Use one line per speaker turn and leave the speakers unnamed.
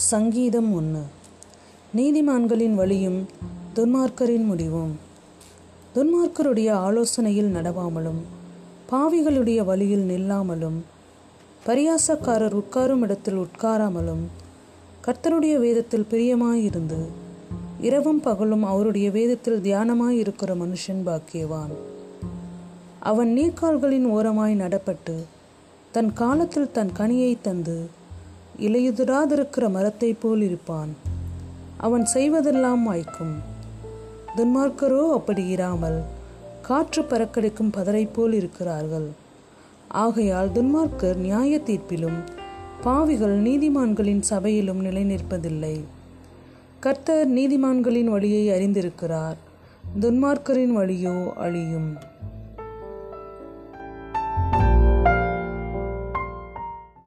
சங்கீதம் ஒன்று. நீதிமான்களின் வழியும் துன்மார்க்கரின் முடிவும். துன்மார்க்கருடைய ஆலோசனையில் நடவாமலும் பாவிகளுடைய வழியில் நில்லாமலும் பரியாசக்காரர் உட்காரும் இடத்தில் உட்காராமலும் கர்த்தருடைய வேதத்தில் பிரியமாயிருந்து இரவும் பகலும் அவருடைய வேதத்தில் தியானமாயிருக்கிற மனுஷன் பாக்கியவான். அவன் நீர்க்கால்களின் ஓரமாய் நடப்பட்டு தன் காலத்தில் தன் கனியை தந்து இலையுதிராதிருக்கிற மரத்தைப் போல் இருப்பான். அவன் செய்வதெல்லாம் வாய்க்கும் துன்மார்க்கரோ அப்படி இராமல் காற்று பறக்கடிக்கும் பதரை போல் இருக்கிறார்கள். ஆகையால் துன்மார்க்கர் நியாய தீர்ப்பிலும் பாவிகள் நீதிமான்களின் சபையிலும் நிலை நிற்பதில்லை கர்த்தர் நீதிமான்களின் வழியை அறிந்திருக்கிறார். துன்மார்க்கரின் வழியோ அழியும்.